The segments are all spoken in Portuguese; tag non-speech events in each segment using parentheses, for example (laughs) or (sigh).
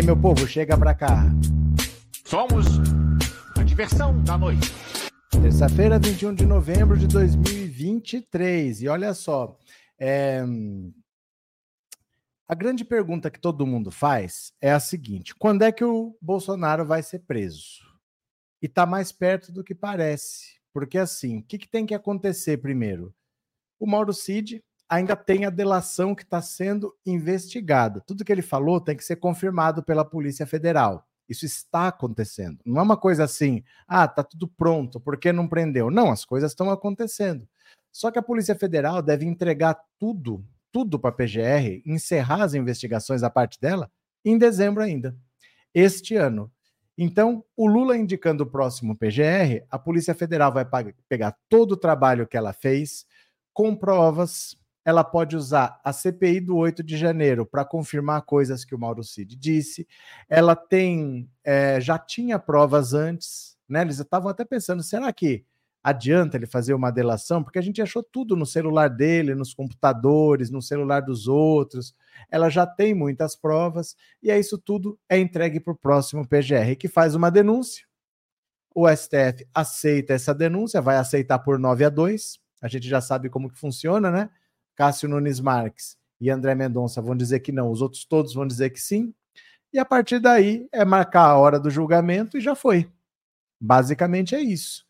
aí, meu povo, chega pra cá. Somos a diversão da noite. Terça-feira, 21 de novembro de 2023. E olha só, é... a grande pergunta que todo mundo faz é a seguinte: quando é que o Bolsonaro vai ser preso? E está mais perto do que parece. Porque assim, o que, que tem que acontecer primeiro? O Mauro Cid ainda tem a delação que está sendo investigada. Tudo que ele falou tem que ser confirmado pela Polícia Federal. Isso está acontecendo. Não é uma coisa assim, ah, tá tudo pronto, por que não prendeu? Não, as coisas estão acontecendo. Só que a Polícia Federal deve entregar tudo, tudo para a PGR, encerrar as investigações a parte dela em dezembro ainda, este ano. Então, o Lula indicando o próximo PGR, a Polícia Federal vai pegar todo o trabalho que ela fez, com provas, ela pode usar a CPI do 8 de janeiro para confirmar coisas que o Mauro Cid disse. Ela tem, é, já tinha provas antes, né? Eles estavam até pensando, será que adianta ele fazer uma delação? Porque a gente achou tudo no celular dele, nos computadores, no celular dos outros. Ela já tem muitas provas, e é isso tudo é entregue para o próximo PGR, que faz uma denúncia. O STF aceita essa denúncia, vai aceitar por 9 a 2. A gente já sabe como que funciona, né? Cássio Nunes Marques e André Mendonça vão dizer que não, os outros todos vão dizer que sim. E a partir daí é marcar a hora do julgamento e já foi. Basicamente é isso.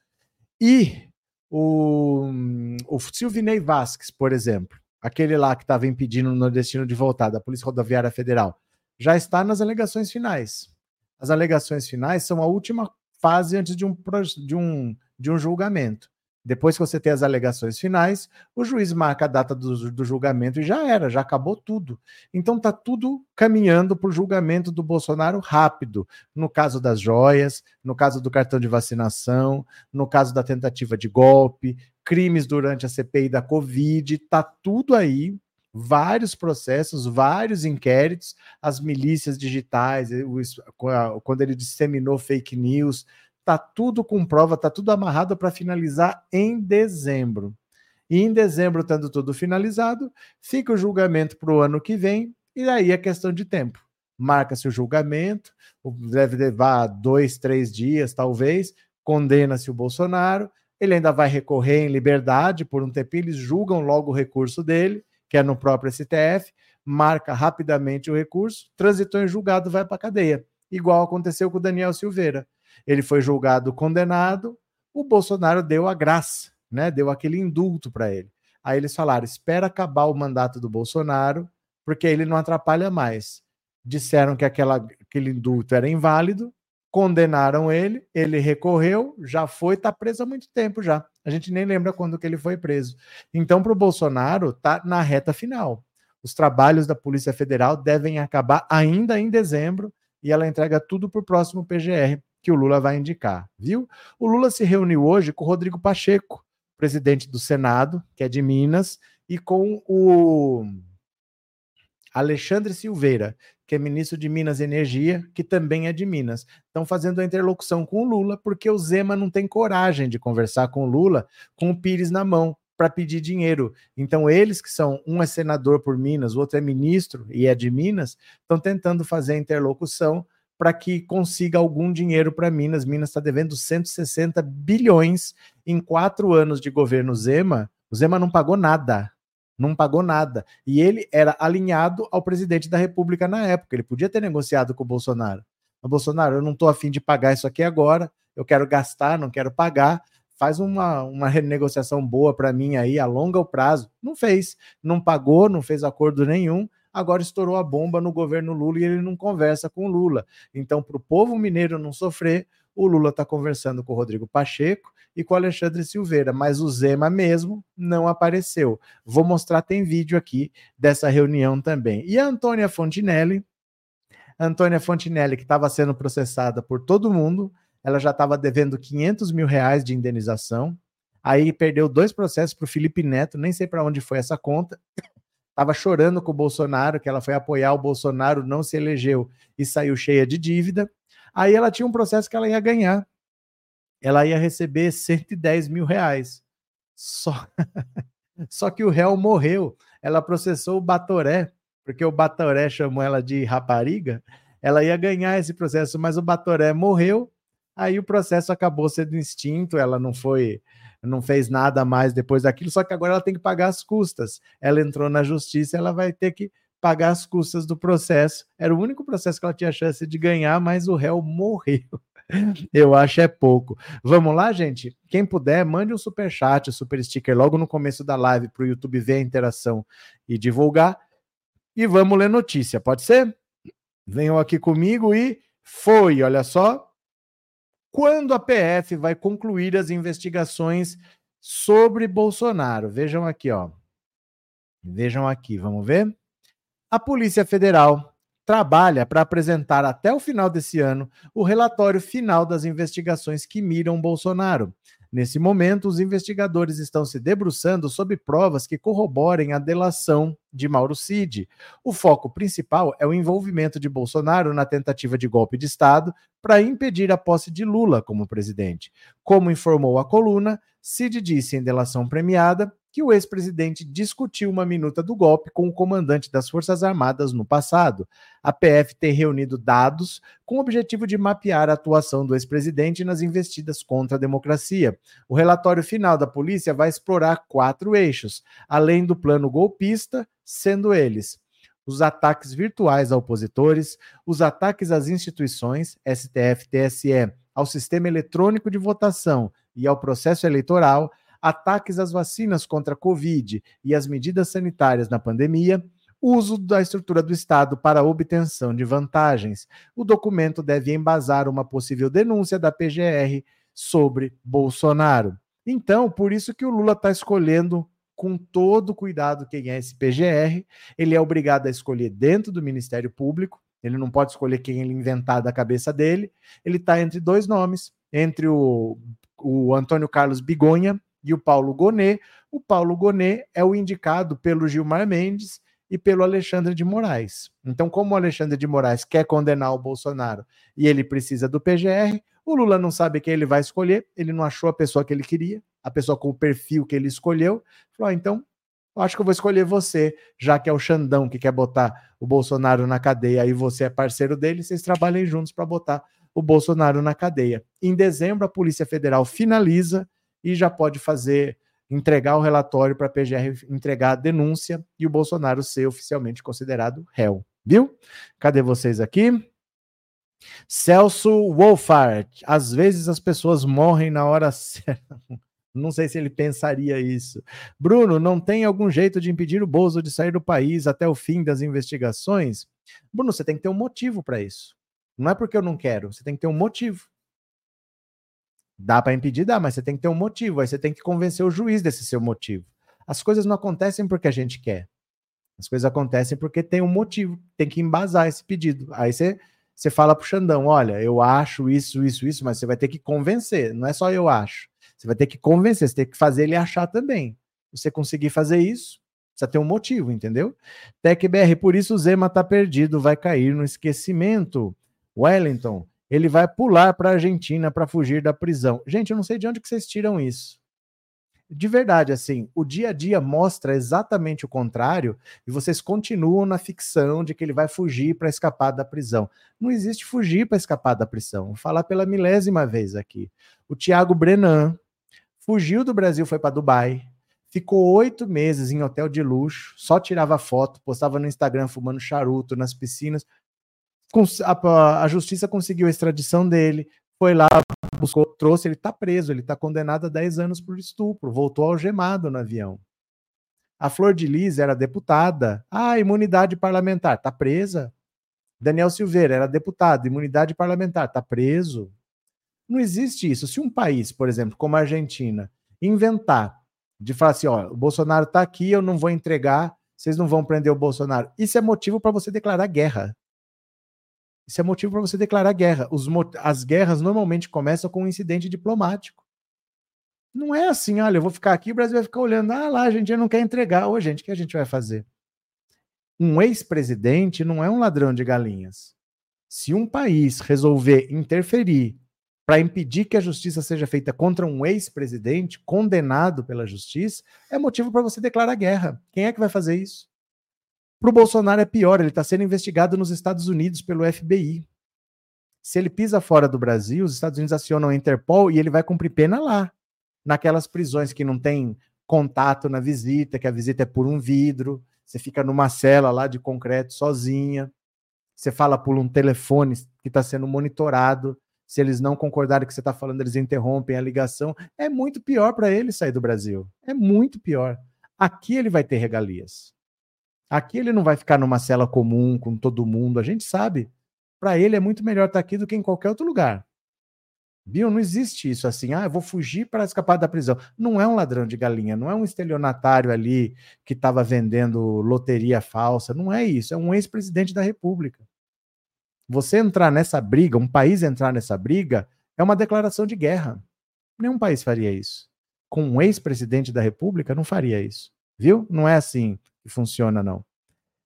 E o, o Silvinei Vasques, por exemplo, aquele lá que estava impedindo o nordestino de voltar da Polícia Rodoviária Federal, já está nas alegações finais. As alegações finais são a última fase antes de um, de um, de um julgamento. Depois que você tem as alegações finais, o juiz marca a data do, do julgamento e já era, já acabou tudo. Então está tudo caminhando para o julgamento do Bolsonaro rápido. No caso das joias, no caso do cartão de vacinação, no caso da tentativa de golpe, crimes durante a CPI da Covid, está tudo aí. Vários processos, vários inquéritos, as milícias digitais, quando ele disseminou fake news, Tá tudo com prova, tá tudo amarrado para finalizar em dezembro. E em dezembro, tendo tudo finalizado, fica o julgamento para o ano que vem, e aí é questão de tempo. Marca-se o julgamento, deve levar dois, três dias, talvez, condena-se o Bolsonaro, ele ainda vai recorrer em liberdade por um tempo, eles julgam logo o recurso dele, que é no próprio STF, marca rapidamente o recurso, transitou em julgado, vai para a cadeia. Igual aconteceu com o Daniel Silveira ele foi julgado condenado, o Bolsonaro deu a graça, né? Deu aquele indulto para ele. Aí eles falaram: espera acabar o mandato do Bolsonaro, porque ele não atrapalha mais. Disseram que aquela, aquele indulto era inválido, condenaram ele, ele recorreu, já foi, está preso há muito tempo já. A gente nem lembra quando que ele foi preso. Então, para o Bolsonaro, está na reta final. Os trabalhos da Polícia Federal devem acabar ainda em dezembro e ela entrega tudo para o próximo PGR que o Lula vai indicar, viu? O Lula se reuniu hoje com o Rodrigo Pacheco, presidente do Senado, que é de Minas, e com o Alexandre Silveira, que é ministro de Minas e Energia, que também é de Minas. Estão fazendo a interlocução com o Lula, porque o Zema não tem coragem de conversar com o Lula com o Pires na mão para pedir dinheiro. Então, eles que são, um é senador por Minas, o outro é ministro e é de Minas, estão tentando fazer a interlocução para que consiga algum dinheiro para Minas. Minas está devendo 160 bilhões em quatro anos de governo Zema. O Zema não pagou nada. Não pagou nada. E ele era alinhado ao presidente da República na época. Ele podia ter negociado com o Bolsonaro. O Bolsonaro, eu não estou afim de pagar isso aqui agora. Eu quero gastar, não quero pagar. Faz uma, uma renegociação boa para mim aí, alonga o prazo. Não fez. Não pagou, não fez acordo nenhum agora estourou a bomba no governo Lula e ele não conversa com o Lula. Então, para o povo mineiro não sofrer, o Lula está conversando com o Rodrigo Pacheco e com o Alexandre Silveira, mas o Zema mesmo não apareceu. Vou mostrar, tem vídeo aqui dessa reunião também. E a Antônia Fontinelli, Antônia Fontinelli, que estava sendo processada por todo mundo, ela já estava devendo 500 mil reais de indenização. Aí perdeu dois processos para o Felipe Neto, nem sei para onde foi essa conta. Estava chorando com o Bolsonaro, que ela foi apoiar o Bolsonaro, não se elegeu e saiu cheia de dívida. Aí ela tinha um processo que ela ia ganhar. Ela ia receber 110 mil reais. Só, (laughs) Só que o réu morreu. Ela processou o Batoré, porque o Batoré chamou ela de rapariga. Ela ia ganhar esse processo, mas o Batoré morreu Aí o processo acabou sendo extinto, ela não foi, não fez nada mais depois daquilo, só que agora ela tem que pagar as custas. Ela entrou na justiça, ela vai ter que pagar as custas do processo. Era o único processo que ela tinha chance de ganhar, mas o réu morreu. (laughs) Eu acho é pouco. Vamos lá, gente? Quem puder, mande um super chat, um super sticker logo no começo da live para o YouTube ver a interação e divulgar. E vamos ler notícia, pode ser? Venham aqui comigo e foi, olha só quando a PF vai concluir as investigações sobre Bolsonaro. Vejam aqui, ó. Vejam aqui, vamos ver? A Polícia Federal trabalha para apresentar até o final desse ano o relatório final das investigações que miram Bolsonaro. Nesse momento, os investigadores estão se debruçando sobre provas que corroborem a delação de Mauro Cid. O foco principal é o envolvimento de Bolsonaro na tentativa de golpe de Estado para impedir a posse de Lula como presidente. Como informou a coluna, Cid disse em delação premiada que o ex-presidente discutiu uma minuta do golpe com o comandante das Forças Armadas no passado. A PF tem reunido dados com o objetivo de mapear a atuação do ex-presidente nas investidas contra a democracia. O relatório final da polícia vai explorar quatro eixos, além do plano golpista, sendo eles os ataques virtuais a opositores, os ataques às instituições, STF, TSE, ao sistema eletrônico de votação e ao processo eleitoral, ataques às vacinas contra a Covid e às medidas sanitárias na pandemia, uso da estrutura do Estado para obtenção de vantagens. O documento deve embasar uma possível denúncia da PGR sobre Bolsonaro. Então, por isso que o Lula está escolhendo com todo cuidado quem é esse PGR. Ele é obrigado a escolher dentro do Ministério Público. Ele não pode escolher quem ele inventar da cabeça dele. Ele está entre dois nomes, entre o, o Antônio Carlos Bigonha e o Paulo Gonet. O Paulo Gonet é o indicado pelo Gilmar Mendes e pelo Alexandre de Moraes. Então, como o Alexandre de Moraes quer condenar o Bolsonaro e ele precisa do PGR, o Lula não sabe quem ele vai escolher, ele não achou a pessoa que ele queria, a pessoa com o perfil que ele escolheu. Falou: ah, então, eu acho que eu vou escolher você, já que é o Xandão que quer botar o Bolsonaro na cadeia e você é parceiro dele, vocês trabalhem juntos para botar o Bolsonaro na cadeia. Em dezembro, a Polícia Federal finaliza e já pode fazer entregar o relatório para a PGR entregar a denúncia e o Bolsonaro ser oficialmente considerado réu. Viu? Cadê vocês aqui? Celso Wolfart. Às vezes as pessoas morrem na hora certa. (laughs) Não sei se ele pensaria isso. Bruno, não tem algum jeito de impedir o Bozo de sair do país até o fim das investigações? Bruno, você tem que ter um motivo para isso. Não é porque eu não quero, você tem que ter um motivo. Dá para impedir? Dá, mas você tem que ter um motivo. Aí você tem que convencer o juiz desse seu motivo. As coisas não acontecem porque a gente quer. As coisas acontecem porque tem um motivo, tem que embasar esse pedido. Aí você, você fala pro Xandão: olha, eu acho isso, isso, isso, mas você vai ter que convencer. Não é só eu acho. Você vai ter que convencer, você tem que fazer ele achar também. Você conseguir fazer isso, precisa ter um motivo, entendeu? TecBR, por isso o Zema tá perdido, vai cair no esquecimento. Wellington, ele vai pular para a Argentina para fugir da prisão. Gente, eu não sei de onde que vocês tiram isso. De verdade, assim, o dia a dia mostra exatamente o contrário e vocês continuam na ficção de que ele vai fugir para escapar da prisão. Não existe fugir para escapar da prisão. Vou falar pela milésima vez aqui. O Tiago Brenan fugiu do Brasil, foi para Dubai, ficou oito meses em hotel de luxo, só tirava foto, postava no Instagram fumando charuto nas piscinas a, a justiça conseguiu a extradição dele, foi lá, buscou, trouxe, ele está preso, ele está condenado a 10 anos por estupro, voltou algemado no avião. A Flor de Lis era deputada. Ah, imunidade parlamentar, está presa. Daniel Silveira era deputado, imunidade parlamentar, está preso. Não existe isso. Se um país, por exemplo, como a Argentina, inventar de falar assim: ó, o Bolsonaro está aqui, eu não vou entregar, vocês não vão prender o Bolsonaro. Isso é motivo para você declarar guerra. Isso é motivo para você declarar guerra. Os, as guerras normalmente começam com um incidente diplomático. Não é assim, olha, eu vou ficar aqui, o Brasil vai ficar olhando, ah lá, a gente não quer entregar. Ô, gente, o que a gente vai fazer? Um ex-presidente não é um ladrão de galinhas. Se um país resolver interferir para impedir que a justiça seja feita contra um ex-presidente condenado pela justiça, é motivo para você declarar guerra. Quem é que vai fazer isso? Para o Bolsonaro é pior, ele está sendo investigado nos Estados Unidos pelo FBI. Se ele pisa fora do Brasil, os Estados Unidos acionam a Interpol e ele vai cumprir pena lá, naquelas prisões que não tem contato na visita, que a visita é por um vidro, você fica numa cela lá de concreto sozinha, você fala por um telefone que está sendo monitorado. Se eles não concordarem com o que você está falando, eles interrompem a ligação. É muito pior para ele sair do Brasil. É muito pior. Aqui ele vai ter regalias. Aqui ele não vai ficar numa cela comum com todo mundo, a gente sabe. Para ele é muito melhor estar tá aqui do que em qualquer outro lugar. Viu? Não existe isso assim, ah, eu vou fugir para escapar da prisão. Não é um ladrão de galinha, não é um estelionatário ali que estava vendendo loteria falsa, não é isso, é um ex-presidente da República. Você entrar nessa briga, um país entrar nessa briga, é uma declaração de guerra. Nenhum país faria isso. Com um ex-presidente da República, não faria isso. Viu? Não é assim funciona, não.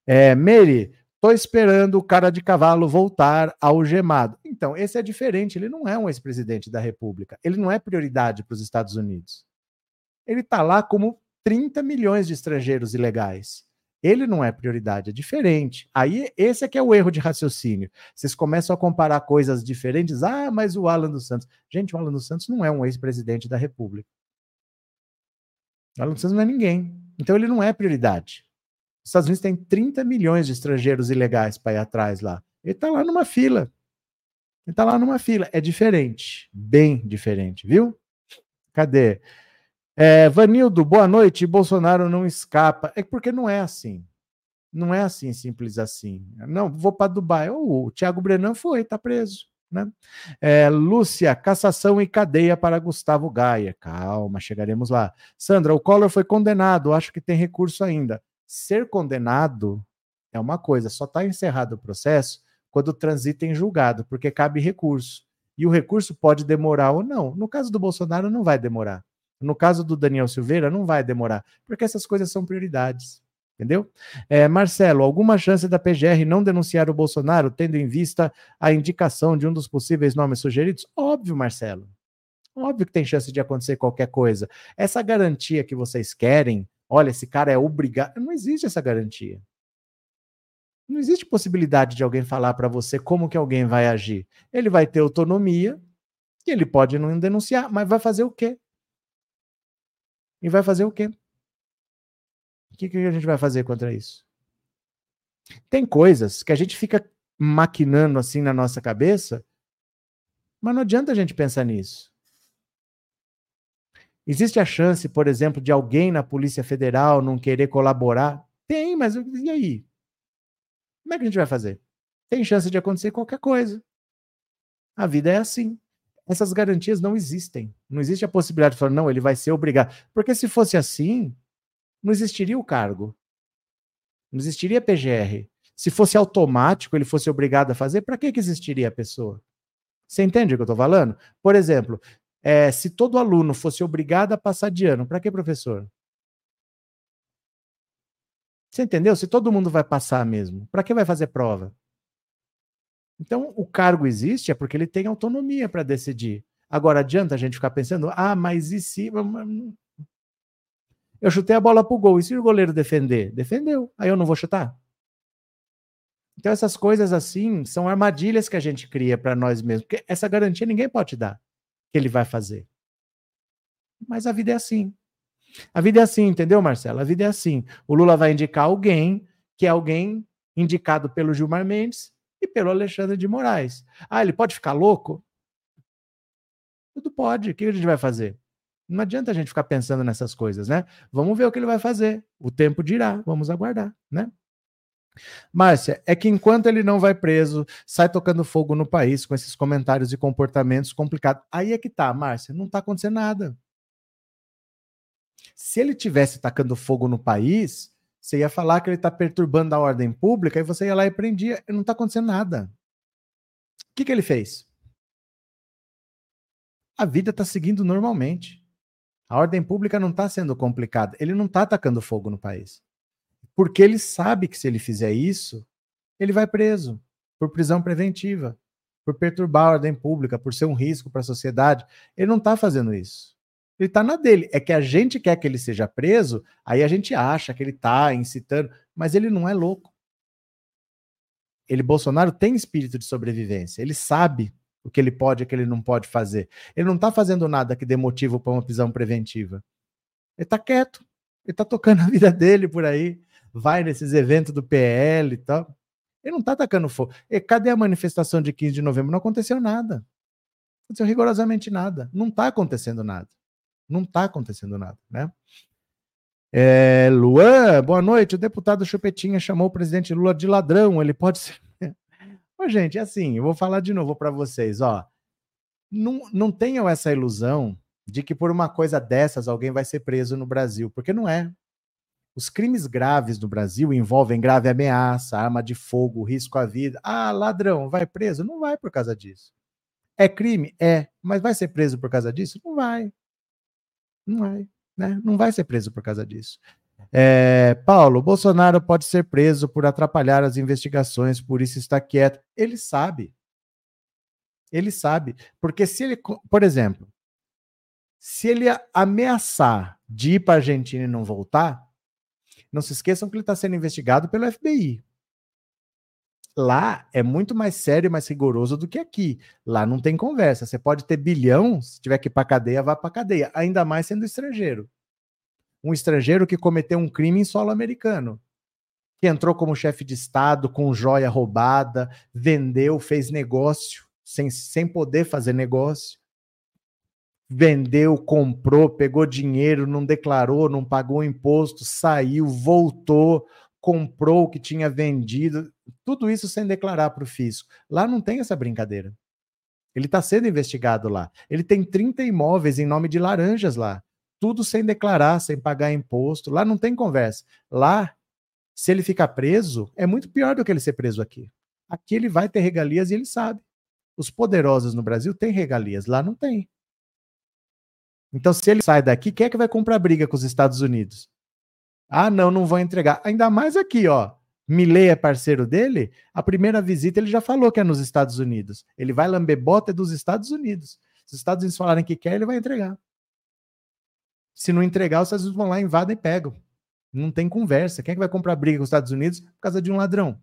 É, Mary, tô esperando o cara de cavalo voltar algemado. Então, esse é diferente. Ele não é um ex-presidente da República. Ele não é prioridade para os Estados Unidos. Ele está lá como 30 milhões de estrangeiros ilegais. Ele não é prioridade, é diferente. Aí, esse é que é o erro de raciocínio. Vocês começam a comparar coisas diferentes. Ah, mas o Alan dos Santos. Gente, o Alan dos Santos não é um ex-presidente da República. O Alan dos Santos não é ninguém. Então ele não é prioridade. Os Estados Unidos têm 30 milhões de estrangeiros ilegais para ir atrás lá. Ele está lá numa fila. Ele está lá numa fila. É diferente. Bem diferente, viu? Cadê? É, Vanildo, boa noite. Bolsonaro não escapa. É porque não é assim. Não é assim, simples assim. Não, vou para Dubai. Oh, o Thiago Brenan foi, está preso. Né? É, Lúcia, cassação e cadeia para Gustavo Gaia. Calma, chegaremos lá. Sandra, o Collor foi condenado, acho que tem recurso ainda. Ser condenado é uma coisa, só está encerrado o processo quando transita em julgado, porque cabe recurso. E o recurso pode demorar ou não. No caso do Bolsonaro, não vai demorar. No caso do Daniel Silveira, não vai demorar, porque essas coisas são prioridades. Entendeu? É, Marcelo, alguma chance da PGR não denunciar o Bolsonaro, tendo em vista a indicação de um dos possíveis nomes sugeridos? Óbvio, Marcelo. Óbvio que tem chance de acontecer qualquer coisa. Essa garantia que vocês querem, olha, esse cara é obrigado. Não existe essa garantia. Não existe possibilidade de alguém falar para você como que alguém vai agir. Ele vai ter autonomia e ele pode não denunciar, mas vai fazer o quê? E vai fazer o quê? O que, que a gente vai fazer contra isso? Tem coisas que a gente fica maquinando assim na nossa cabeça, mas não adianta a gente pensar nisso. Existe a chance, por exemplo, de alguém na Polícia Federal não querer colaborar? Tem, mas e aí? Como é que a gente vai fazer? Tem chance de acontecer qualquer coisa. A vida é assim. Essas garantias não existem. Não existe a possibilidade de falar, não, ele vai ser obrigado. Porque se fosse assim, não existiria o cargo. Não existiria PGR. Se fosse automático, ele fosse obrigado a fazer, para que, que existiria a pessoa? Você entende o que eu estou falando? Por exemplo, é, se todo aluno fosse obrigado a passar de ano, para que professor? Você entendeu? Se todo mundo vai passar mesmo, para que vai fazer prova? Então, o cargo existe é porque ele tem autonomia para decidir. Agora, adianta a gente ficar pensando, ah, mas e se. Eu chutei a bola pro gol. E se o goleiro defender? Defendeu. Aí eu não vou chutar? Então, essas coisas assim são armadilhas que a gente cria para nós mesmos. Porque essa garantia ninguém pode dar que ele vai fazer. Mas a vida é assim. A vida é assim, entendeu, Marcelo? A vida é assim. O Lula vai indicar alguém que é alguém indicado pelo Gilmar Mendes e pelo Alexandre de Moraes. Ah, ele pode ficar louco? Tudo pode. O que a gente vai fazer? Não adianta a gente ficar pensando nessas coisas, né? Vamos ver o que ele vai fazer. O tempo dirá, vamos aguardar, né? Márcia, é que enquanto ele não vai preso, sai tocando fogo no país com esses comentários e comportamentos complicados. Aí é que tá, Márcia, não tá acontecendo nada. Se ele tivesse tacando fogo no país, você ia falar que ele está perturbando a ordem pública e você ia lá e prendia. Não está acontecendo nada. O que, que ele fez? A vida está seguindo normalmente. A ordem pública não está sendo complicada. Ele não está atacando fogo no país. Porque ele sabe que se ele fizer isso, ele vai preso por prisão preventiva, por perturbar a ordem pública, por ser um risco para a sociedade. Ele não está fazendo isso. Ele está na dele. É que a gente quer que ele seja preso, aí a gente acha que ele está incitando, mas ele não é louco. Ele, Bolsonaro, tem espírito de sobrevivência. Ele sabe o que ele pode e o que ele não pode fazer. Ele não está fazendo nada que dê motivo para uma prisão preventiva. Ele está quieto. Ele está tocando a vida dele por aí. Vai nesses eventos do PL e tal. Ele não está atacando fogo. E cadê a manifestação de 15 de novembro? Não aconteceu nada. Não aconteceu rigorosamente nada. Não está acontecendo nada. Não está acontecendo nada, né? É, Luan, boa noite. O deputado Chupetinha chamou o presidente Lula de ladrão. Ele pode ser. (laughs) Ô, gente, é assim, eu vou falar de novo para vocês, ó. Não, não tenham essa ilusão de que por uma coisa dessas alguém vai ser preso no Brasil, porque não é. Os crimes graves no Brasil envolvem grave ameaça, arma de fogo, risco à vida. Ah, ladrão, vai preso? Não vai por causa disso. É crime? É. Mas vai ser preso por causa disso? Não vai. Não vai. Né? Não vai ser preso por causa disso. É, Paulo, Bolsonaro pode ser preso por atrapalhar as investigações, por isso está quieto. Ele sabe. Ele sabe. Porque se ele, por exemplo, se ele ameaçar de ir para a Argentina e não voltar, não se esqueçam que ele está sendo investigado pelo FBI. Lá é muito mais sério e mais rigoroso do que aqui. Lá não tem conversa. Você pode ter bilhão, se tiver que ir para cadeia, vá para cadeia. Ainda mais sendo estrangeiro. Um estrangeiro que cometeu um crime em solo americano. Que entrou como chefe de Estado, com joia roubada, vendeu, fez negócio, sem, sem poder fazer negócio. Vendeu, comprou, pegou dinheiro, não declarou, não pagou imposto, saiu, voltou, comprou o que tinha vendido, tudo isso sem declarar para o fisco. Lá não tem essa brincadeira. Ele está sendo investigado lá. Ele tem 30 imóveis em nome de laranjas lá. Tudo sem declarar, sem pagar imposto. Lá não tem conversa. Lá, se ele ficar preso, é muito pior do que ele ser preso aqui. Aqui ele vai ter regalias e ele sabe. Os poderosos no Brasil têm regalias, lá não tem. Então, se ele sai daqui, quem é que vai comprar briga com os Estados Unidos? Ah, não, não vou entregar. Ainda mais aqui, ó. Milley é parceiro dele. A primeira visita ele já falou que é nos Estados Unidos. Ele vai lamber bota dos Estados Unidos. Se os Estados Unidos falarem que quer, ele vai entregar. Se não entregar, os Estados Unidos vão lá, invadem e pegam. Não tem conversa. Quem é que vai comprar briga com os Estados Unidos por causa de um ladrão?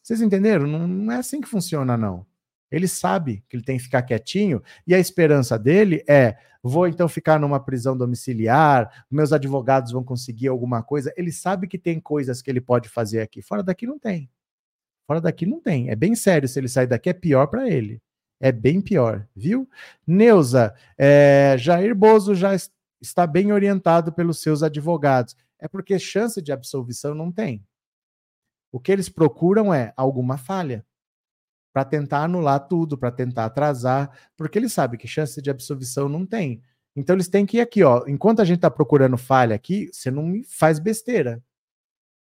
Vocês entenderam? Não, não é assim que funciona, não. Ele sabe que ele tem que ficar quietinho e a esperança dele é: vou então ficar numa prisão domiciliar, meus advogados vão conseguir alguma coisa. Ele sabe que tem coisas que ele pode fazer aqui. Fora daqui não tem. Fora daqui não tem. É bem sério. Se ele sair daqui, é pior para ele. É bem pior, viu? Neuza, é, Jair Bozo já está bem orientado pelos seus advogados. É porque chance de absolvição não tem. O que eles procuram é alguma falha para tentar anular tudo, para tentar atrasar, porque ele sabe que chance de absolvição não tem. Então eles têm que ir aqui, ó. Enquanto a gente está procurando falha aqui, você não faz besteira.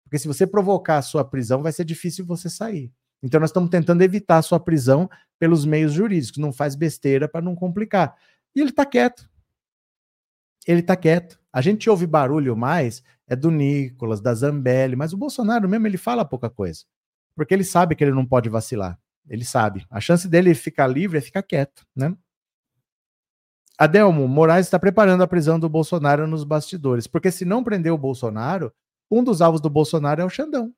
Porque se você provocar a sua prisão, vai ser difícil você sair. Então nós estamos tentando evitar a sua prisão pelos meios jurídicos. Não faz besteira para não complicar. E ele está quieto. Ele está quieto. A gente ouve barulho mais é do Nicolas, da Zambelli, mas o Bolsonaro mesmo ele fala pouca coisa. Porque ele sabe que ele não pode vacilar. Ele sabe. A chance dele ficar livre é ficar quieto, né? Adelmo, Moraes está preparando a prisão do Bolsonaro nos bastidores, porque se não prender o Bolsonaro, um dos alvos do Bolsonaro é o Xandão.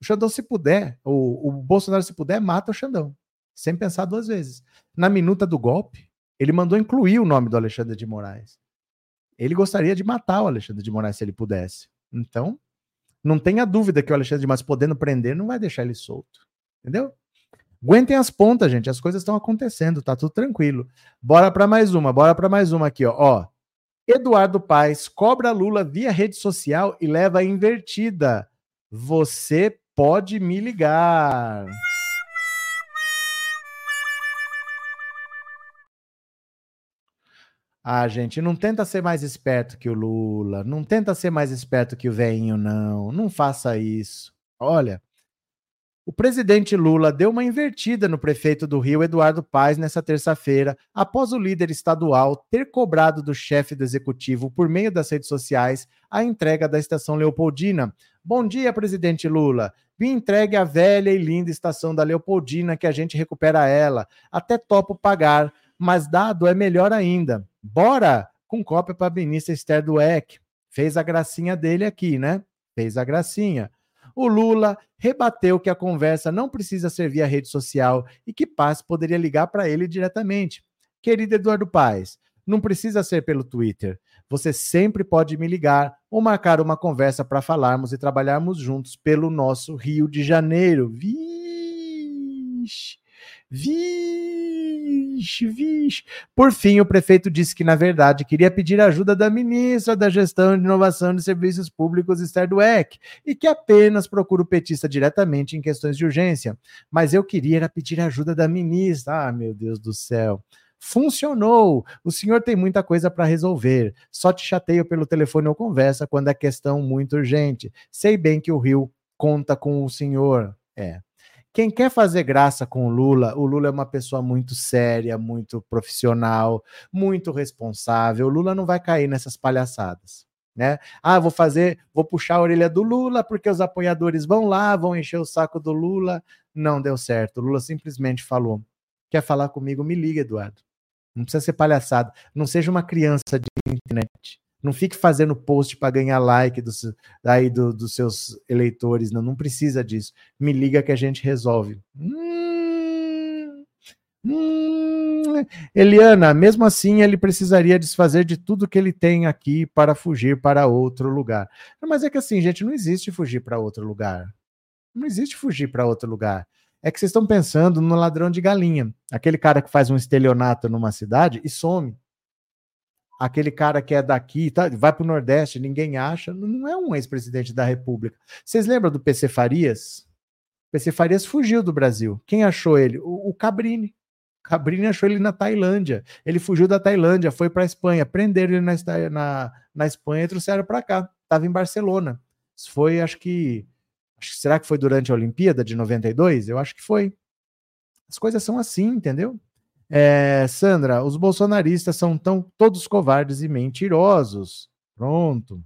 O Xandão, se puder, o, o Bolsonaro, se puder, mata o Xandão, sem pensar duas vezes. Na minuta do golpe, ele mandou incluir o nome do Alexandre de Moraes. Ele gostaria de matar o Alexandre de Moraes se ele pudesse. Então, não tenha dúvida que o Alexandre de Moraes, podendo prender, não vai deixar ele solto. Entendeu? Aguentem as pontas, gente. As coisas estão acontecendo, tá tudo tranquilo. Bora para mais uma, bora para mais uma aqui, ó. ó. Eduardo Paes cobra Lula via rede social e leva a invertida. Você pode me ligar. Ah, gente, não tenta ser mais esperto que o Lula, não tenta ser mais esperto que o veinho, não. Não faça isso. Olha, O presidente Lula deu uma invertida no prefeito do Rio, Eduardo Paes, nessa terça-feira, após o líder estadual ter cobrado do chefe do executivo, por meio das redes sociais, a entrega da estação Leopoldina. Bom dia, presidente Lula. Me entregue a velha e linda estação da Leopoldina, que a gente recupera ela. Até topo pagar, mas dado é melhor ainda. Bora! Com cópia para a ministra Esther Dueck. Fez a gracinha dele aqui, né? Fez a gracinha o Lula rebateu que a conversa não precisa ser via rede social e que Paz poderia ligar para ele diretamente. Querido Eduardo Paes, não precisa ser pelo Twitter. Você sempre pode me ligar ou marcar uma conversa para falarmos e trabalharmos juntos pelo nosso Rio de Janeiro. Vixe! Vixe, vixe. Por fim, o prefeito disse que, na verdade, queria pedir ajuda da ministra da Gestão de Inovação de Serviços Públicos, Esther Dweck, e que apenas procura o petista diretamente em questões de urgência. Mas eu queria pedir ajuda da ministra. Ah, meu Deus do céu. Funcionou! O senhor tem muita coisa para resolver. Só te chateio pelo telefone ou conversa quando é questão muito urgente. Sei bem que o Rio conta com o senhor. É, quem quer fazer graça com o Lula, o Lula é uma pessoa muito séria, muito profissional, muito responsável. O Lula não vai cair nessas palhaçadas. Né? Ah, vou fazer, vou puxar a orelha do Lula porque os apoiadores vão lá, vão encher o saco do Lula. Não deu certo. O Lula simplesmente falou: quer falar comigo? Me liga, Eduardo. Não precisa ser palhaçada. Não seja uma criança de internet. Não fique fazendo post para ganhar like dos, do, dos seus eleitores. Não, não precisa disso. Me liga que a gente resolve. Hum, hum. Eliana, mesmo assim, ele precisaria desfazer de tudo que ele tem aqui para fugir para outro lugar. Mas é que assim, gente, não existe fugir para outro lugar. Não existe fugir para outro lugar. É que vocês estão pensando no ladrão de galinha, aquele cara que faz um estelionato numa cidade e some aquele cara que é daqui, tá, vai para o Nordeste, ninguém acha, não é um ex-presidente da República. Vocês lembram do PC Farias? PC Farias fugiu do Brasil. Quem achou ele? O, o Cabrini. Cabrini achou ele na Tailândia. Ele fugiu da Tailândia, foi para a Espanha, prenderam ele na, na, na Espanha e trouxeram para cá. Estava em Barcelona. Isso foi, acho que. Será que foi durante a Olimpíada de 92? Eu acho que foi. As coisas são assim, entendeu? É, Sandra, os bolsonaristas são tão todos covardes e mentirosos. Pronto.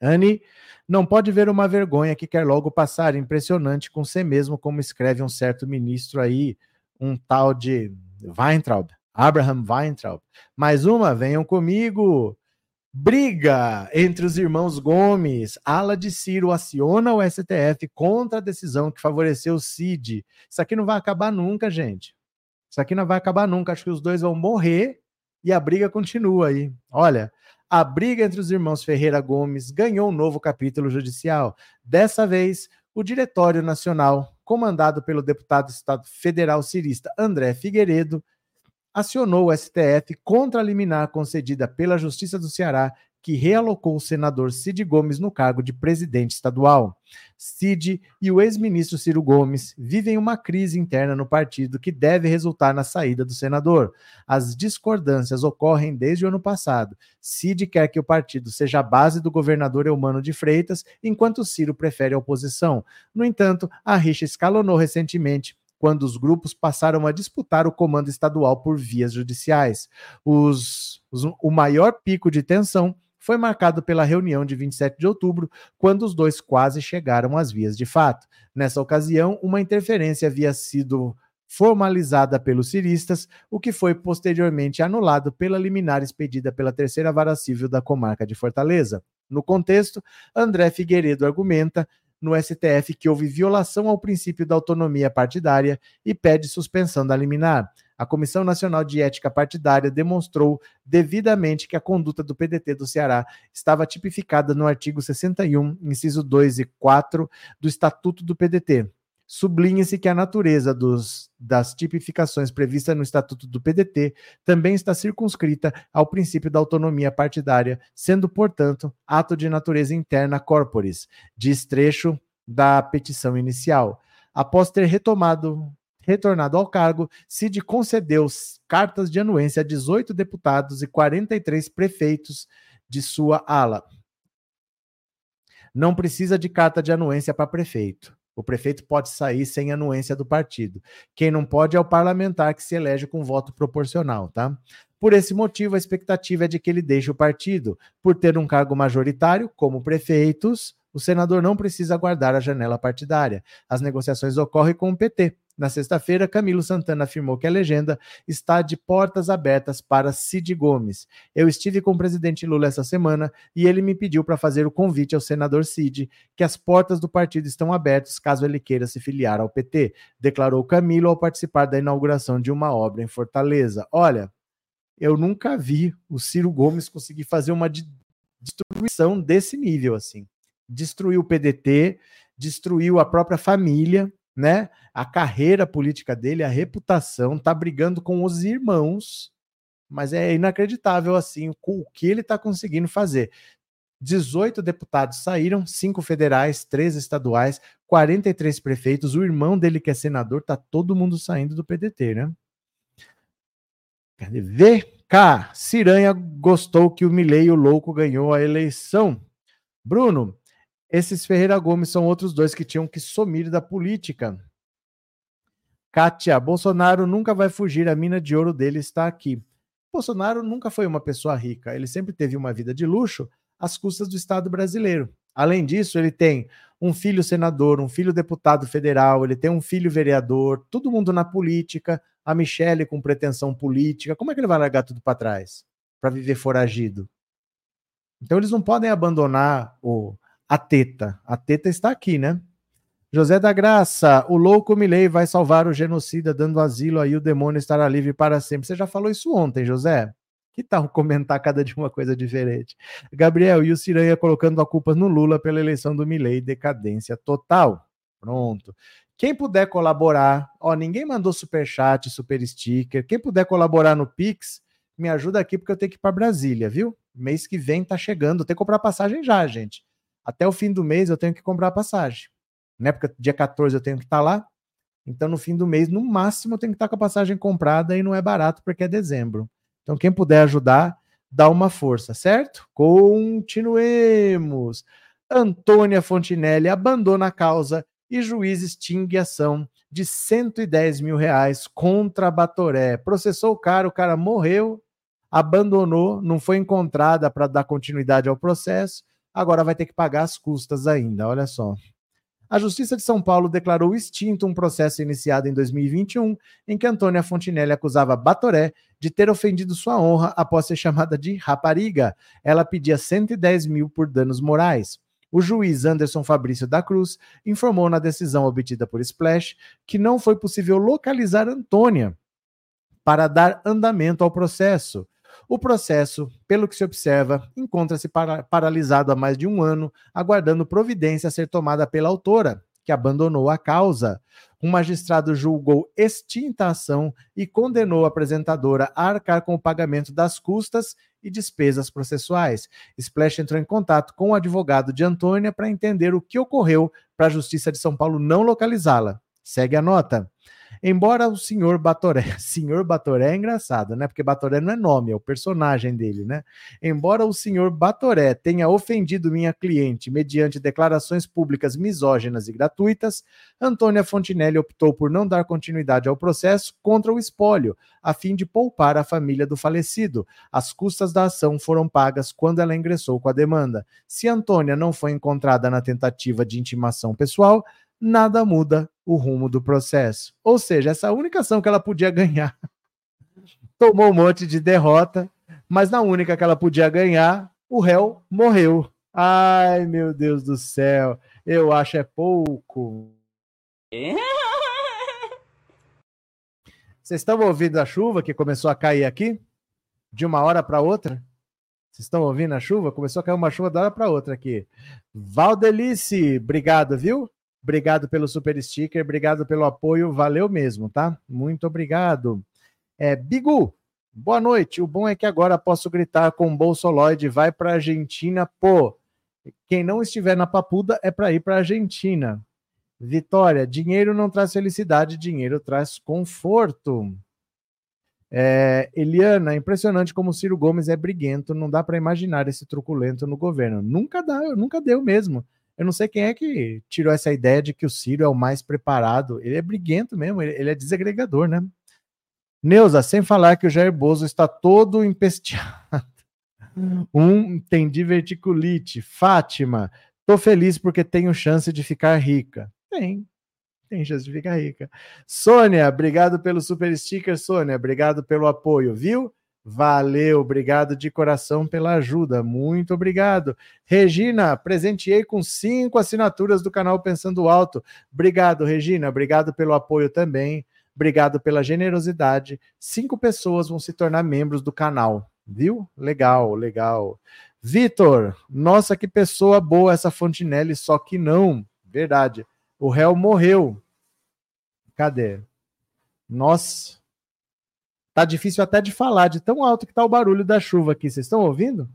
Anne, não pode ver uma vergonha que quer logo passar. Impressionante com você mesmo, como escreve um certo ministro aí, um tal de Weintraub, Abraham Weintraub. Mais uma, venham comigo. Briga entre os irmãos Gomes. Ala de Ciro aciona o STF contra a decisão que favoreceu o Cid. Isso aqui não vai acabar nunca, gente. Isso aqui não vai acabar nunca. Acho que os dois vão morrer e a briga continua aí. Olha, a briga entre os irmãos Ferreira Gomes ganhou um novo capítulo judicial. Dessa vez, o Diretório Nacional, comandado pelo deputado Estado Federal cirista André Figueiredo, acionou o STF contra a liminar concedida pela Justiça do Ceará que realocou o senador Cid Gomes no cargo de presidente estadual. Cid e o ex-ministro Ciro Gomes vivem uma crise interna no partido que deve resultar na saída do senador. As discordâncias ocorrem desde o ano passado. Cid quer que o partido seja a base do governador Eumano de Freitas, enquanto Ciro prefere a oposição. No entanto, a rixa escalonou recentemente quando os grupos passaram a disputar o comando estadual por vias judiciais. Os, os, o maior pico de tensão foi marcado pela reunião de 27 de outubro, quando os dois quase chegaram às vias de fato. Nessa ocasião, uma interferência havia sido formalizada pelos ciristas, o que foi posteriormente anulado pela liminar expedida pela terceira vara civil da comarca de Fortaleza. No contexto, André Figueiredo argumenta no STF que houve violação ao princípio da autonomia partidária e pede suspensão da liminar. A Comissão Nacional de Ética Partidária demonstrou devidamente que a conduta do PDT do Ceará estava tipificada no artigo 61, inciso 2 e 4 do Estatuto do PDT. Sublinha-se que a natureza dos, das tipificações previstas no Estatuto do PDT também está circunscrita ao princípio da autonomia partidária, sendo, portanto, ato de natureza interna corporis, diz trecho da petição inicial. Após ter retomado retornado ao cargo, Cid concedeu cartas de anuência a 18 deputados e 43 prefeitos de sua ala. Não precisa de carta de anuência para prefeito. O prefeito pode sair sem anuência do partido. Quem não pode é o parlamentar que se elege com voto proporcional, tá? Por esse motivo, a expectativa é de que ele deixe o partido. Por ter um cargo majoritário, como prefeitos, o senador não precisa aguardar a janela partidária. As negociações ocorrem com o PT. Na sexta-feira, Camilo Santana afirmou que a legenda está de portas abertas para Cid Gomes. Eu estive com o presidente Lula essa semana e ele me pediu para fazer o convite ao senador Cid que as portas do partido estão abertas caso ele queira se filiar ao PT, declarou Camilo ao participar da inauguração de uma obra em Fortaleza. Olha, eu nunca vi o Ciro Gomes conseguir fazer uma destruição desse nível assim. Destruiu o PDT, destruiu a própria família, né? A carreira política dele, a reputação, tá brigando com os irmãos, mas é inacreditável assim o que ele está conseguindo fazer. 18 deputados saíram, 5 federais, 3 estaduais, 43 prefeitos. O irmão dele, que é senador, tá todo mundo saindo do PDT, né? VK, Ciranha gostou que o Milei, o louco, ganhou a eleição. Bruno, esses Ferreira Gomes são outros dois que tinham que sumir da política. Kátia, Bolsonaro nunca vai fugir, a mina de ouro dele está aqui. Bolsonaro nunca foi uma pessoa rica, ele sempre teve uma vida de luxo às custas do Estado brasileiro. Além disso, ele tem um filho senador, um filho deputado federal, ele tem um filho vereador, todo mundo na política, a Michelle com pretensão política. Como é que ele vai largar tudo para trás para viver foragido? Então eles não podem abandonar o, a teta. A teta está aqui, né? José da Graça, o louco Milei vai salvar o genocida dando asilo aí o demônio estará livre para sempre. Você já falou isso ontem, José? Que tal (laughs) comentar cada dia uma coisa diferente? Gabriel, e o Ciranha colocando a culpa no Lula pela eleição do Milei, decadência total. Pronto. Quem puder colaborar, ó, ninguém mandou super chat, super sticker. Quem puder colaborar no Pix, me ajuda aqui porque eu tenho que ir para Brasília, viu? Mês que vem tá chegando, tem que comprar passagem já, gente até o fim do mês eu tenho que comprar a passagem. Né? Porque dia 14 eu tenho que estar tá lá. Então, no fim do mês, no máximo, eu tenho que estar tá com a passagem comprada e não é barato porque é dezembro. Então, quem puder ajudar, dá uma força, certo? Continuemos. Antônia Fontinelli abandona a causa e juiz extingue ação de 110 mil reais contra Batoré. Processou o cara, o cara morreu, abandonou, não foi encontrada para dar continuidade ao processo agora vai ter que pagar as custas ainda. Olha só. A Justiça de São Paulo declarou extinto um processo iniciado em 2021 em que Antônia Fontinelli acusava Batoré de ter ofendido sua honra após ser chamada de rapariga. Ela pedia 110 mil por danos morais. O juiz Anderson Fabrício da Cruz informou na decisão obtida por Splash que não foi possível localizar Antônia para dar andamento ao processo. O processo, pelo que se observa, encontra-se para paralisado há mais de um ano, aguardando providência a ser tomada pela autora, que abandonou a causa. Um magistrado julgou extinta a ação e condenou a apresentadora a arcar com o pagamento das custas e despesas processuais. Splash entrou em contato com o advogado de Antônia para entender o que ocorreu para a Justiça de São Paulo não localizá-la. Segue a nota. Embora o senhor Batoré, (laughs) senhor Batoré é engraçado, né? Porque Batoré não é nome, é o personagem dele, né? Embora o senhor Batoré tenha ofendido minha cliente mediante declarações públicas misóginas e gratuitas, Antônia Fontinelli optou por não dar continuidade ao processo contra o espólio, a fim de poupar a família do falecido. As custas da ação foram pagas quando ela ingressou com a demanda. Se Antônia não foi encontrada na tentativa de intimação pessoal, nada muda o rumo do processo. Ou seja, essa única ação que ela podia ganhar (laughs) tomou um monte de derrota, mas na única que ela podia ganhar, o réu morreu. Ai, meu Deus do céu, eu acho é pouco. (laughs) Vocês estão ouvindo a chuva que começou a cair aqui? De uma hora para outra? Vocês estão ouvindo a chuva? Começou a cair uma chuva da hora para outra aqui. Valdelice, obrigado, viu? Obrigado pelo super sticker, obrigado pelo apoio, valeu mesmo, tá? Muito obrigado. É, Bigu, boa noite. O bom é que agora posso gritar com o Bolsoloid, vai para Argentina, pô. Quem não estiver na papuda é para ir para Argentina. Vitória, dinheiro não traz felicidade, dinheiro traz conforto. É, Eliana, impressionante como Ciro Gomes é briguento, não dá para imaginar esse truculento no governo. Nunca dá, nunca deu mesmo. Eu não sei quem é que tirou essa ideia de que o Ciro é o mais preparado. Ele é briguento mesmo, ele, ele é desagregador, né? Neuza, sem falar que o Jair Bozo está todo empesteado. (laughs) Um tem diverticulite. Fátima, tô feliz porque tenho chance de ficar rica. Tem, tem chance de ficar rica. Sônia, obrigado pelo super sticker, Sônia. Obrigado pelo apoio, viu? Valeu, obrigado de coração pela ajuda, muito obrigado. Regina, presenteei com cinco assinaturas do canal Pensando Alto. Obrigado, Regina, obrigado pelo apoio também, obrigado pela generosidade. Cinco pessoas vão se tornar membros do canal, viu? Legal, legal. Vitor, nossa, que pessoa boa essa Fontinelli, só que não, verdade. O réu morreu. Cadê? Nossa. Tá difícil até de falar, de tão alto que tá o barulho da chuva aqui. Vocês estão ouvindo?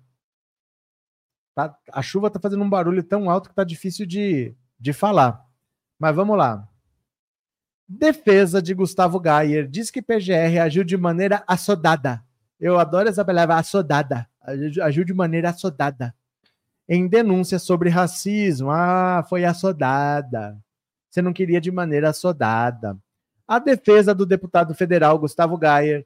Tá, a chuva tá fazendo um barulho tão alto que tá difícil de, de falar. Mas vamos lá. Defesa de Gustavo Gayer diz que PGR agiu de maneira assodada. Eu adoro essa palavra, assodada. Agiu de maneira assodada. Em denúncia sobre racismo. Ah, foi assodada. Você não queria de maneira assodada. A defesa do deputado federal Gustavo Gayer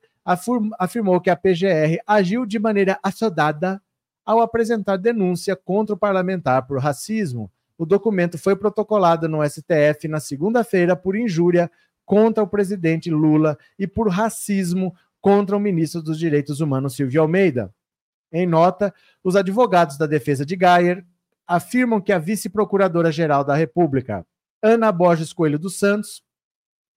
afirmou que a PGR agiu de maneira assodada ao apresentar denúncia contra o parlamentar por racismo. O documento foi protocolado no STF na segunda-feira por injúria contra o presidente Lula e por racismo contra o ministro dos Direitos Humanos Silvio Almeida. Em nota, os advogados da defesa de Gayer afirmam que a vice-procuradora-geral da República, Ana Borges Coelho dos Santos,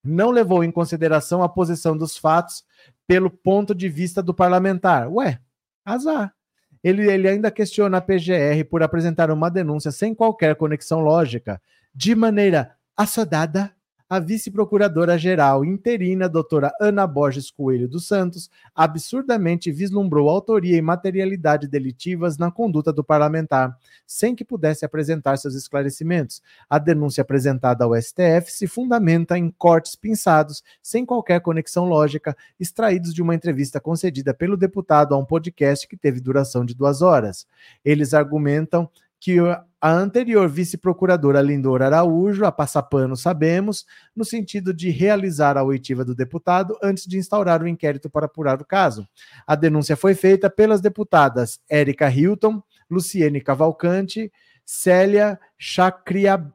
não levou em consideração a posição dos fatos pelo ponto de vista do parlamentar. Ué, azar. Ele, ele ainda questiona a PGR por apresentar uma denúncia sem qualquer conexão lógica, de maneira assodada a vice-procuradora-geral interina, doutora Ana Borges Coelho dos Santos, absurdamente vislumbrou autoria e materialidade delitivas na conduta do parlamentar, sem que pudesse apresentar seus esclarecimentos. A denúncia apresentada ao STF se fundamenta em cortes pinçados, sem qualquer conexão lógica, extraídos de uma entrevista concedida pelo deputado a um podcast que teve duração de duas horas. Eles argumentam que a anterior vice-procuradora Lindor Araújo, a passapano sabemos, no sentido de realizar a oitiva do deputado antes de instaurar o inquérito para apurar o caso. A denúncia foi feita pelas deputadas Érica Hilton, Luciene Cavalcante, Célia Chacriabá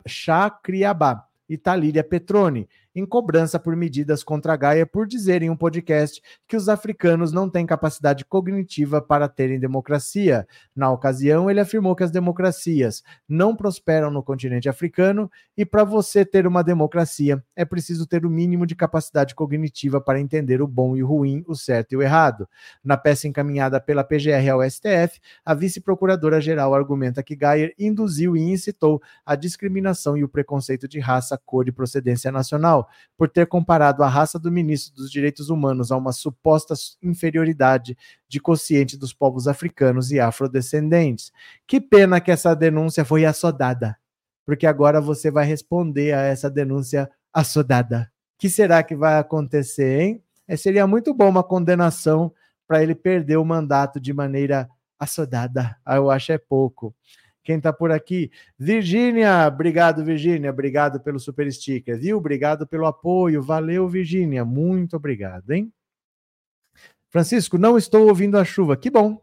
e Talíria Petroni, em cobrança por medidas contra a Gaia por dizer em um podcast que os africanos não têm capacidade cognitiva para terem democracia. Na ocasião, ele afirmou que as democracias não prosperam no continente africano e para você ter uma democracia é preciso ter o mínimo de capacidade cognitiva para entender o bom e o ruim, o certo e o errado. Na peça encaminhada pela PGR ao STF, a vice-procuradora-geral argumenta que Gaia induziu e incitou a discriminação e o preconceito de raça, cor e procedência nacional por ter comparado a raça do ministro dos Direitos Humanos a uma suposta inferioridade de consciente dos povos africanos e afrodescendentes. Que pena que essa denúncia foi assodada, porque agora você vai responder a essa denúncia assodada. Que será que vai acontecer, hein? É, seria muito bom uma condenação para ele perder o mandato de maneira assodada. Ah, eu acho é pouco. Quem está por aqui? Virgínia, obrigado, Virgínia. Obrigado pelo super sticker, viu? Obrigado pelo apoio. Valeu, Virgínia. Muito obrigado, hein? Francisco, não estou ouvindo a chuva. Que bom.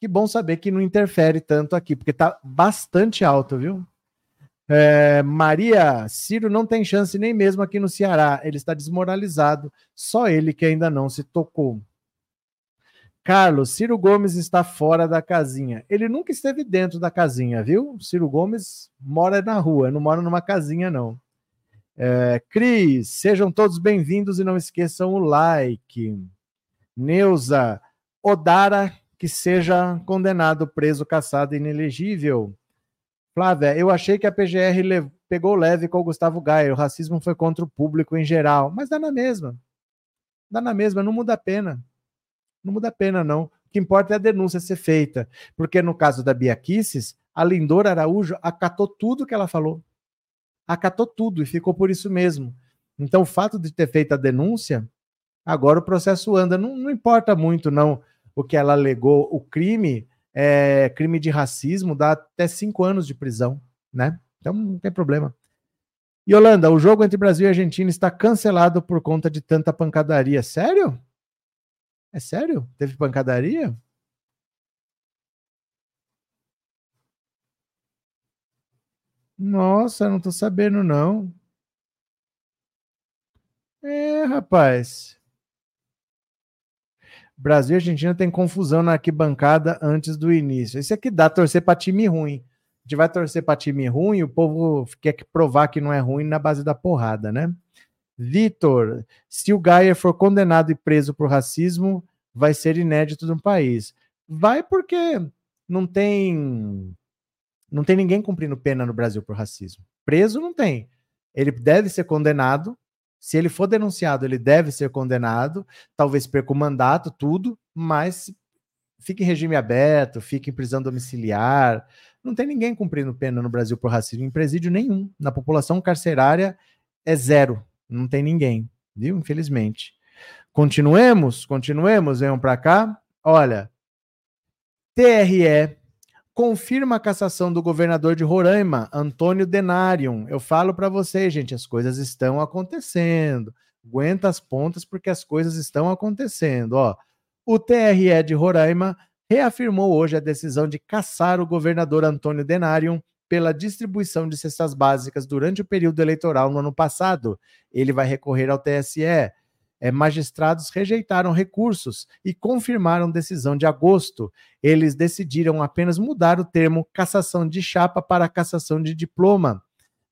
Que bom saber que não interfere tanto aqui, porque está bastante alto, viu? É, Maria, Ciro não tem chance nem mesmo aqui no Ceará. Ele está desmoralizado. Só ele que ainda não se tocou. Carlos, Ciro Gomes está fora da casinha. Ele nunca esteve dentro da casinha, viu? Ciro Gomes mora na rua, não mora numa casinha, não. É, Cris, sejam todos bem-vindos e não esqueçam o like. Neuza, Odara, que seja condenado, preso, caçado, inelegível. Flávia, eu achei que a PGR pegou leve com o Gustavo Gaia. O racismo foi contra o público em geral, mas dá na mesma. Dá na mesma, não muda a pena não muda a pena, não. O que importa é a denúncia ser feita. Porque no caso da Bia Kisses, a Lindor Araújo acatou tudo que ela falou. Acatou tudo e ficou por isso mesmo. Então, o fato de ter feito a denúncia, agora o processo anda. Não, não importa muito, não, o que ela alegou. O crime, é, crime de racismo, dá até cinco anos de prisão. né? Então não tem problema. Yolanda, o jogo entre Brasil e Argentina está cancelado por conta de tanta pancadaria. Sério? É sério? Teve pancadaria? Nossa, não tô sabendo, não. É, rapaz. Brasil e Argentina tem confusão na arquibancada antes do início. Isso aqui dá torcer para time ruim. A gente vai torcer para time ruim, o povo quer provar que não é ruim na base da porrada, né? Vitor, se o Gaia for condenado e preso por racismo, vai ser inédito no país. Vai porque não tem não tem ninguém cumprindo pena no Brasil por racismo. Preso não tem. Ele deve ser condenado. Se ele for denunciado, ele deve ser condenado. Talvez perca o mandato, tudo, mas fique em regime aberto, fique em prisão domiciliar. Não tem ninguém cumprindo pena no Brasil por racismo, em presídio nenhum. Na população carcerária é zero. Não tem ninguém, viu? Infelizmente. Continuemos, continuemos, venham para cá. Olha, TRE confirma a cassação do governador de Roraima, Antônio Denarium. Eu falo para vocês, gente, as coisas estão acontecendo. Aguenta as pontas porque as coisas estão acontecendo. Ó, o TRE de Roraima reafirmou hoje a decisão de caçar o governador Antônio Denarium pela distribuição de cestas básicas durante o período eleitoral no ano passado. Ele vai recorrer ao TSE é, magistrados rejeitaram recursos e confirmaram decisão de agosto. Eles decidiram apenas mudar o termo cassação de chapa para cassação de diploma.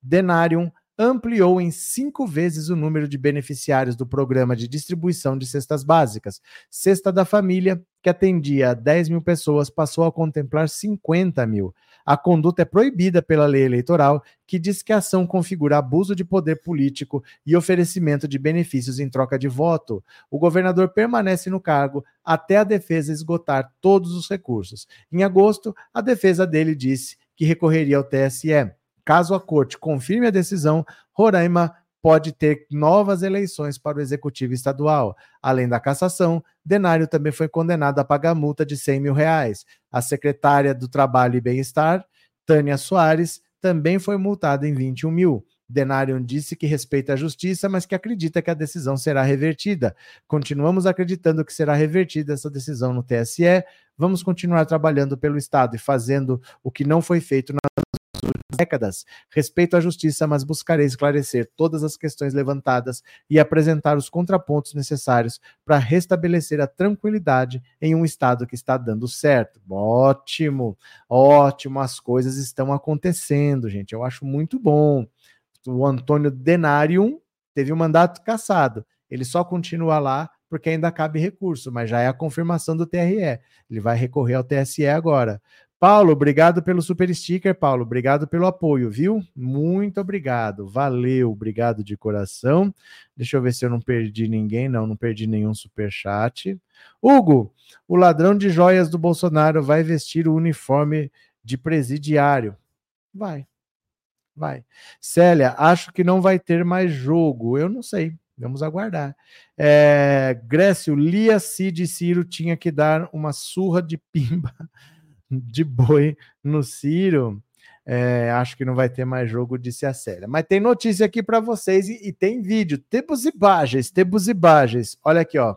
Denarium ampliou em cinco vezes o número de beneficiários do programa de distribuição de cestas básicas. Cesta da Família, que atendia a 10 mil pessoas, passou a contemplar 50 mil. A conduta é proibida pela lei eleitoral, que diz que a ação configura abuso de poder político e oferecimento de benefícios em troca de voto. O governador permanece no cargo até a defesa esgotar todos os recursos. Em agosto, a defesa dele disse que recorreria ao TSE. Caso a corte confirme a decisão, Roraima pode ter novas eleições para o executivo estadual. Além da cassação, Denário também foi condenado a pagar multa de 100 mil reais. A secretária do Trabalho e Bem-Estar, Tânia Soares, também foi multada em 21 mil. Denário disse que respeita a justiça, mas que acredita que a decisão será revertida. Continuamos acreditando que será revertida essa decisão no TSE. Vamos continuar trabalhando pelo Estado e fazendo o que não foi feito na décadas. Respeito à justiça, mas buscarei esclarecer todas as questões levantadas e apresentar os contrapontos necessários para restabelecer a tranquilidade em um Estado que está dando certo. Ótimo, ótimo, as coisas estão acontecendo, gente. Eu acho muito bom. O Antônio Denarium teve o um mandato cassado. Ele só continua lá porque ainda cabe recurso, mas já é a confirmação do TRE. Ele vai recorrer ao TSE agora. Paulo, obrigado pelo super sticker, Paulo. Obrigado pelo apoio, viu? Muito obrigado. Valeu, obrigado de coração. Deixa eu ver se eu não perdi ninguém. Não, não perdi nenhum super chat. Hugo, o ladrão de joias do Bolsonaro vai vestir o uniforme de presidiário. Vai. Vai. Célia, acho que não vai ter mais jogo. Eu não sei. Vamos aguardar. É, Grécio, Lia Cid Ciro tinha que dar uma surra de (laughs) pimba de boi no Ciro. É, acho que não vai ter mais jogo, disse a Célia. Mas tem notícia aqui para vocês e, e, tem vídeo. Temos imagens, temos imagens. Olha aqui, ó.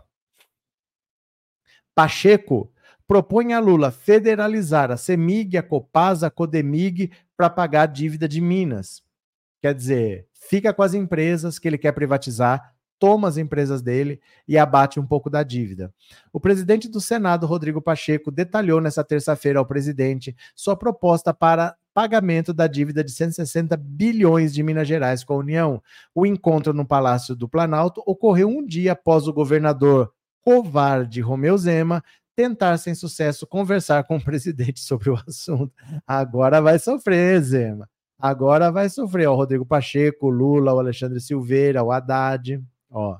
Pacheco propõe a Lula federalizar a CEMIG, a Copasa, a Codemig para pagar a dívida de Minas. Quer dizer, fica com as empresas que ele quer privatizar, toma as empresas dele e abate um pouco da dívida. O presidente do Senado, Rodrigo Pacheco, detalhou nessa terça-feira ao presidente sua proposta para pagamento da dívida de 160 bilhões de Minas Gerais com a União. O encontro no Palácio do Planalto ocorreu um dia após o governador covarde Romeu Zema tentar sem sucesso conversar com o presidente sobre o assunto. Agora vai sofrer, Zema. Agora vai sofrer. O Rodrigo Pacheco, o Lula, o Alexandre Silveira, o Haddad. Ó.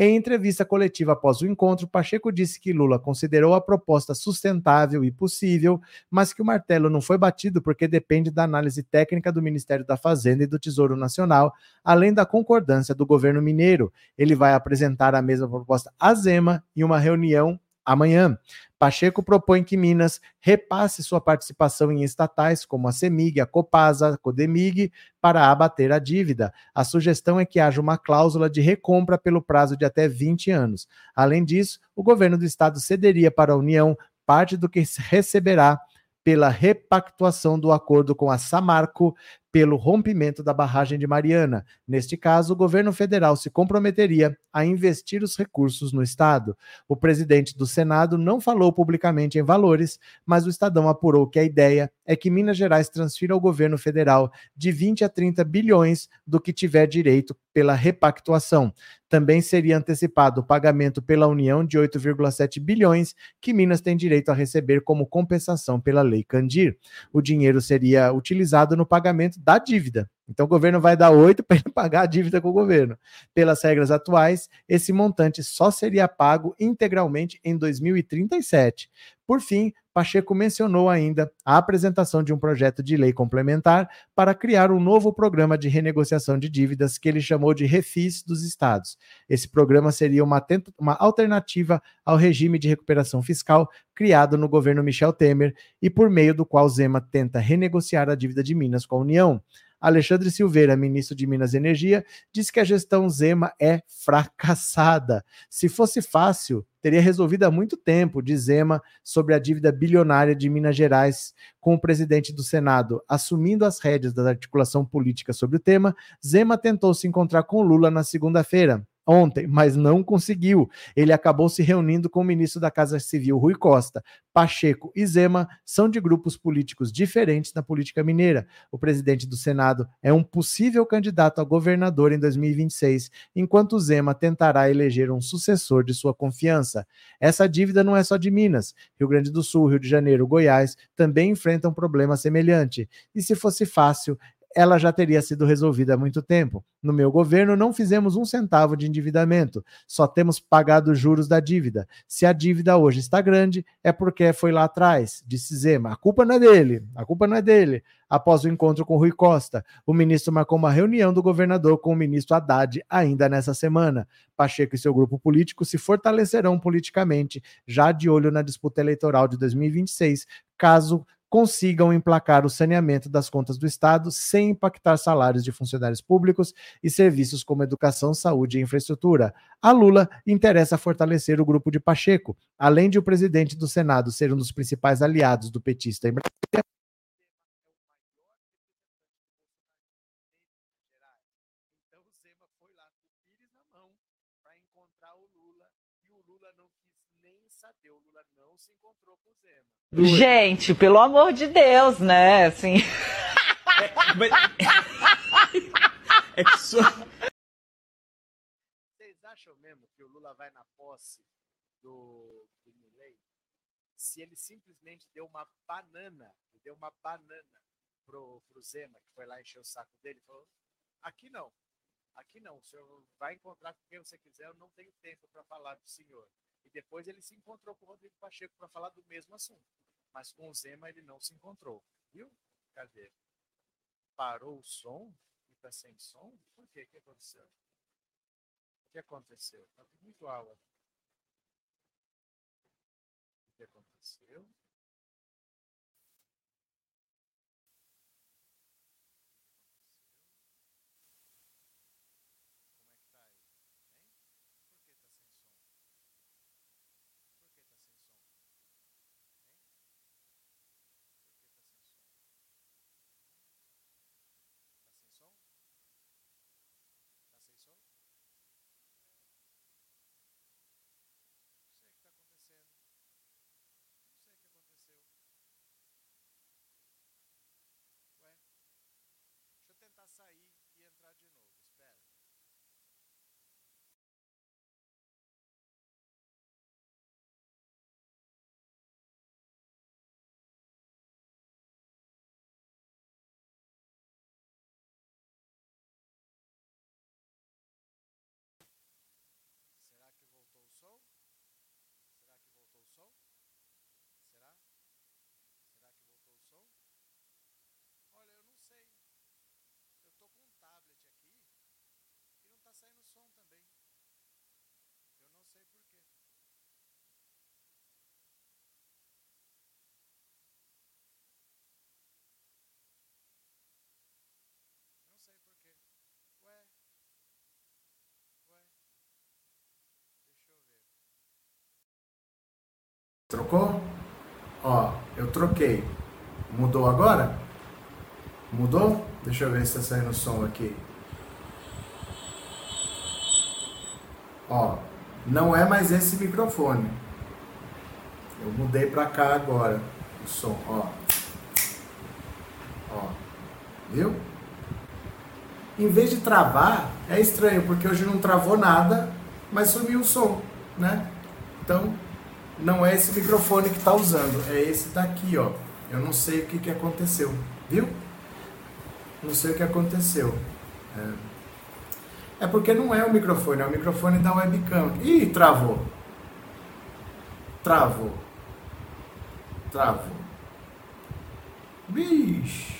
Em entrevista coletiva após o encontro, Pacheco disse que Lula considerou a proposta sustentável e possível, mas que o martelo não foi batido porque depende da análise técnica do Ministério da Fazenda e do Tesouro Nacional, além da concordância do governo mineiro. Ele vai apresentar a mesma proposta à Zema em uma reunião amanhã. Pacheco propõe que Minas repasse sua participação em estatais como a CEMIG, a Copasa, a Codemig, para abater a dívida. A sugestão é que haja uma cláusula de recompra pelo prazo de até 20 anos. Além disso, o governo do estado cederia para a União parte do que receberá pela repactuação do acordo com a Samarco pelo rompimento da barragem de Mariana. Neste caso, o governo federal se comprometeria a investir os recursos no Estado. O presidente do Senado não falou publicamente em valores, mas o Estadão apurou que a ideia é que Minas Gerais transfira ao governo federal de 20 a 30 bilhões do que tiver direito pela repactuação. Também seria antecipado o pagamento pela União de 8,7 bilhões que Minas tem direito a receber como compensação pela Lei Candir. O dinheiro seria utilizado no pagamento da dívida. Então o governo vai dar 8 (laughs) para ele pagar a dívida com o governo. Pelas regras atuais, esse montante só seria pago integralmente em 2037. Por fim, Pacheco mencionou ainda a apresentação de um projeto de lei complementar para criar um novo programa de renegociação de dívidas que ele chamou de Refis dos Estados. Esse programa seria uma, uma alternativa ao regime de recuperação fiscal criado no governo Michel Temer e por meio do qual Zema tenta renegociar a dívida de Minas com a União. Alexandre Silveira, ministro de Minas e Energia, disse que a gestão Zema é fracassada. Se fosse fácil, teria resolvido há muito tempo, diz Zema, sobre a dívida bilionária de Minas Gerais. Com o presidente do Senado assumindo as rédeas da articulação política sobre o tema, Zema tentou se encontrar com Lula na segunda-feira ontem, mas não conseguiu. Ele acabou se reunindo com o ministro da Casa Civil, Rui Costa. Pacheco e Zema são de grupos políticos diferentes na política mineira. O presidente do Senado é um possível candidato a governador em 2026, enquanto Zema tentará eleger um sucessor de sua confiança. Essa dívida não é só de Minas. Rio Grande do Sul, Rio de Janeiro, Goiás também enfrentam um problema semelhante. E se fosse fácil, ela já teria sido resolvida há muito tempo. No meu governo, não fizemos um centavo de endividamento, só temos pagado os juros da dívida. Se a dívida hoje está grande, é porque foi lá atrás, disse Zema. A culpa não é dele, a culpa não é dele. Após o encontro com Rui Costa, o ministro marcou uma reunião do governador com o ministro Haddad ainda nessa semana. Pacheco e seu grupo político se fortalecerão politicamente, já de olho na disputa eleitoral de 2026, caso consigam emplacar o saneamento das contas do Estado sem impactar salários de funcionários públicos e serviços como educação, saúde e infraestrutura. A Lula interessa fortalecer o grupo de Pacheco, além de o presidente do Senado ser um dos principais aliados do petista em Brasília. Gente, pelo amor de Deus, né? Assim. É, mas... (laughs) é que só... Vocês acham mesmo que o Lula vai na posse do, do Milley se ele simplesmente deu uma banana, deu uma banana pro, pro Zema, que foi lá encher o saco dele, falou: aqui não, aqui não, o senhor vai encontrar com quem você quiser, eu não tenho tempo para falar do senhor. E depois ele se encontrou com o Rodrigo Pacheco para falar do mesmo assunto. Mas com o Zema ele não se encontrou. Viu? Cadê? Parou o som? E está sem som? Por quê? O que aconteceu? O que aconteceu? Está muito aula. O que aconteceu? Trocou? Ó, eu troquei. Mudou agora? Mudou? Deixa eu ver se tá saindo o som aqui. Ó, não é mais esse microfone. Eu mudei para cá agora o som, ó. Ó. Viu? Em vez de travar, é estranho, porque hoje não travou nada, mas sumiu o som, né? Então, não é esse microfone que está usando, é esse daqui, ó. Eu não sei o que, que aconteceu, viu? Não sei o que aconteceu. É. é porque não é o microfone, é o microfone da webcam. Ih, travou. Travou. Travou. Bicho.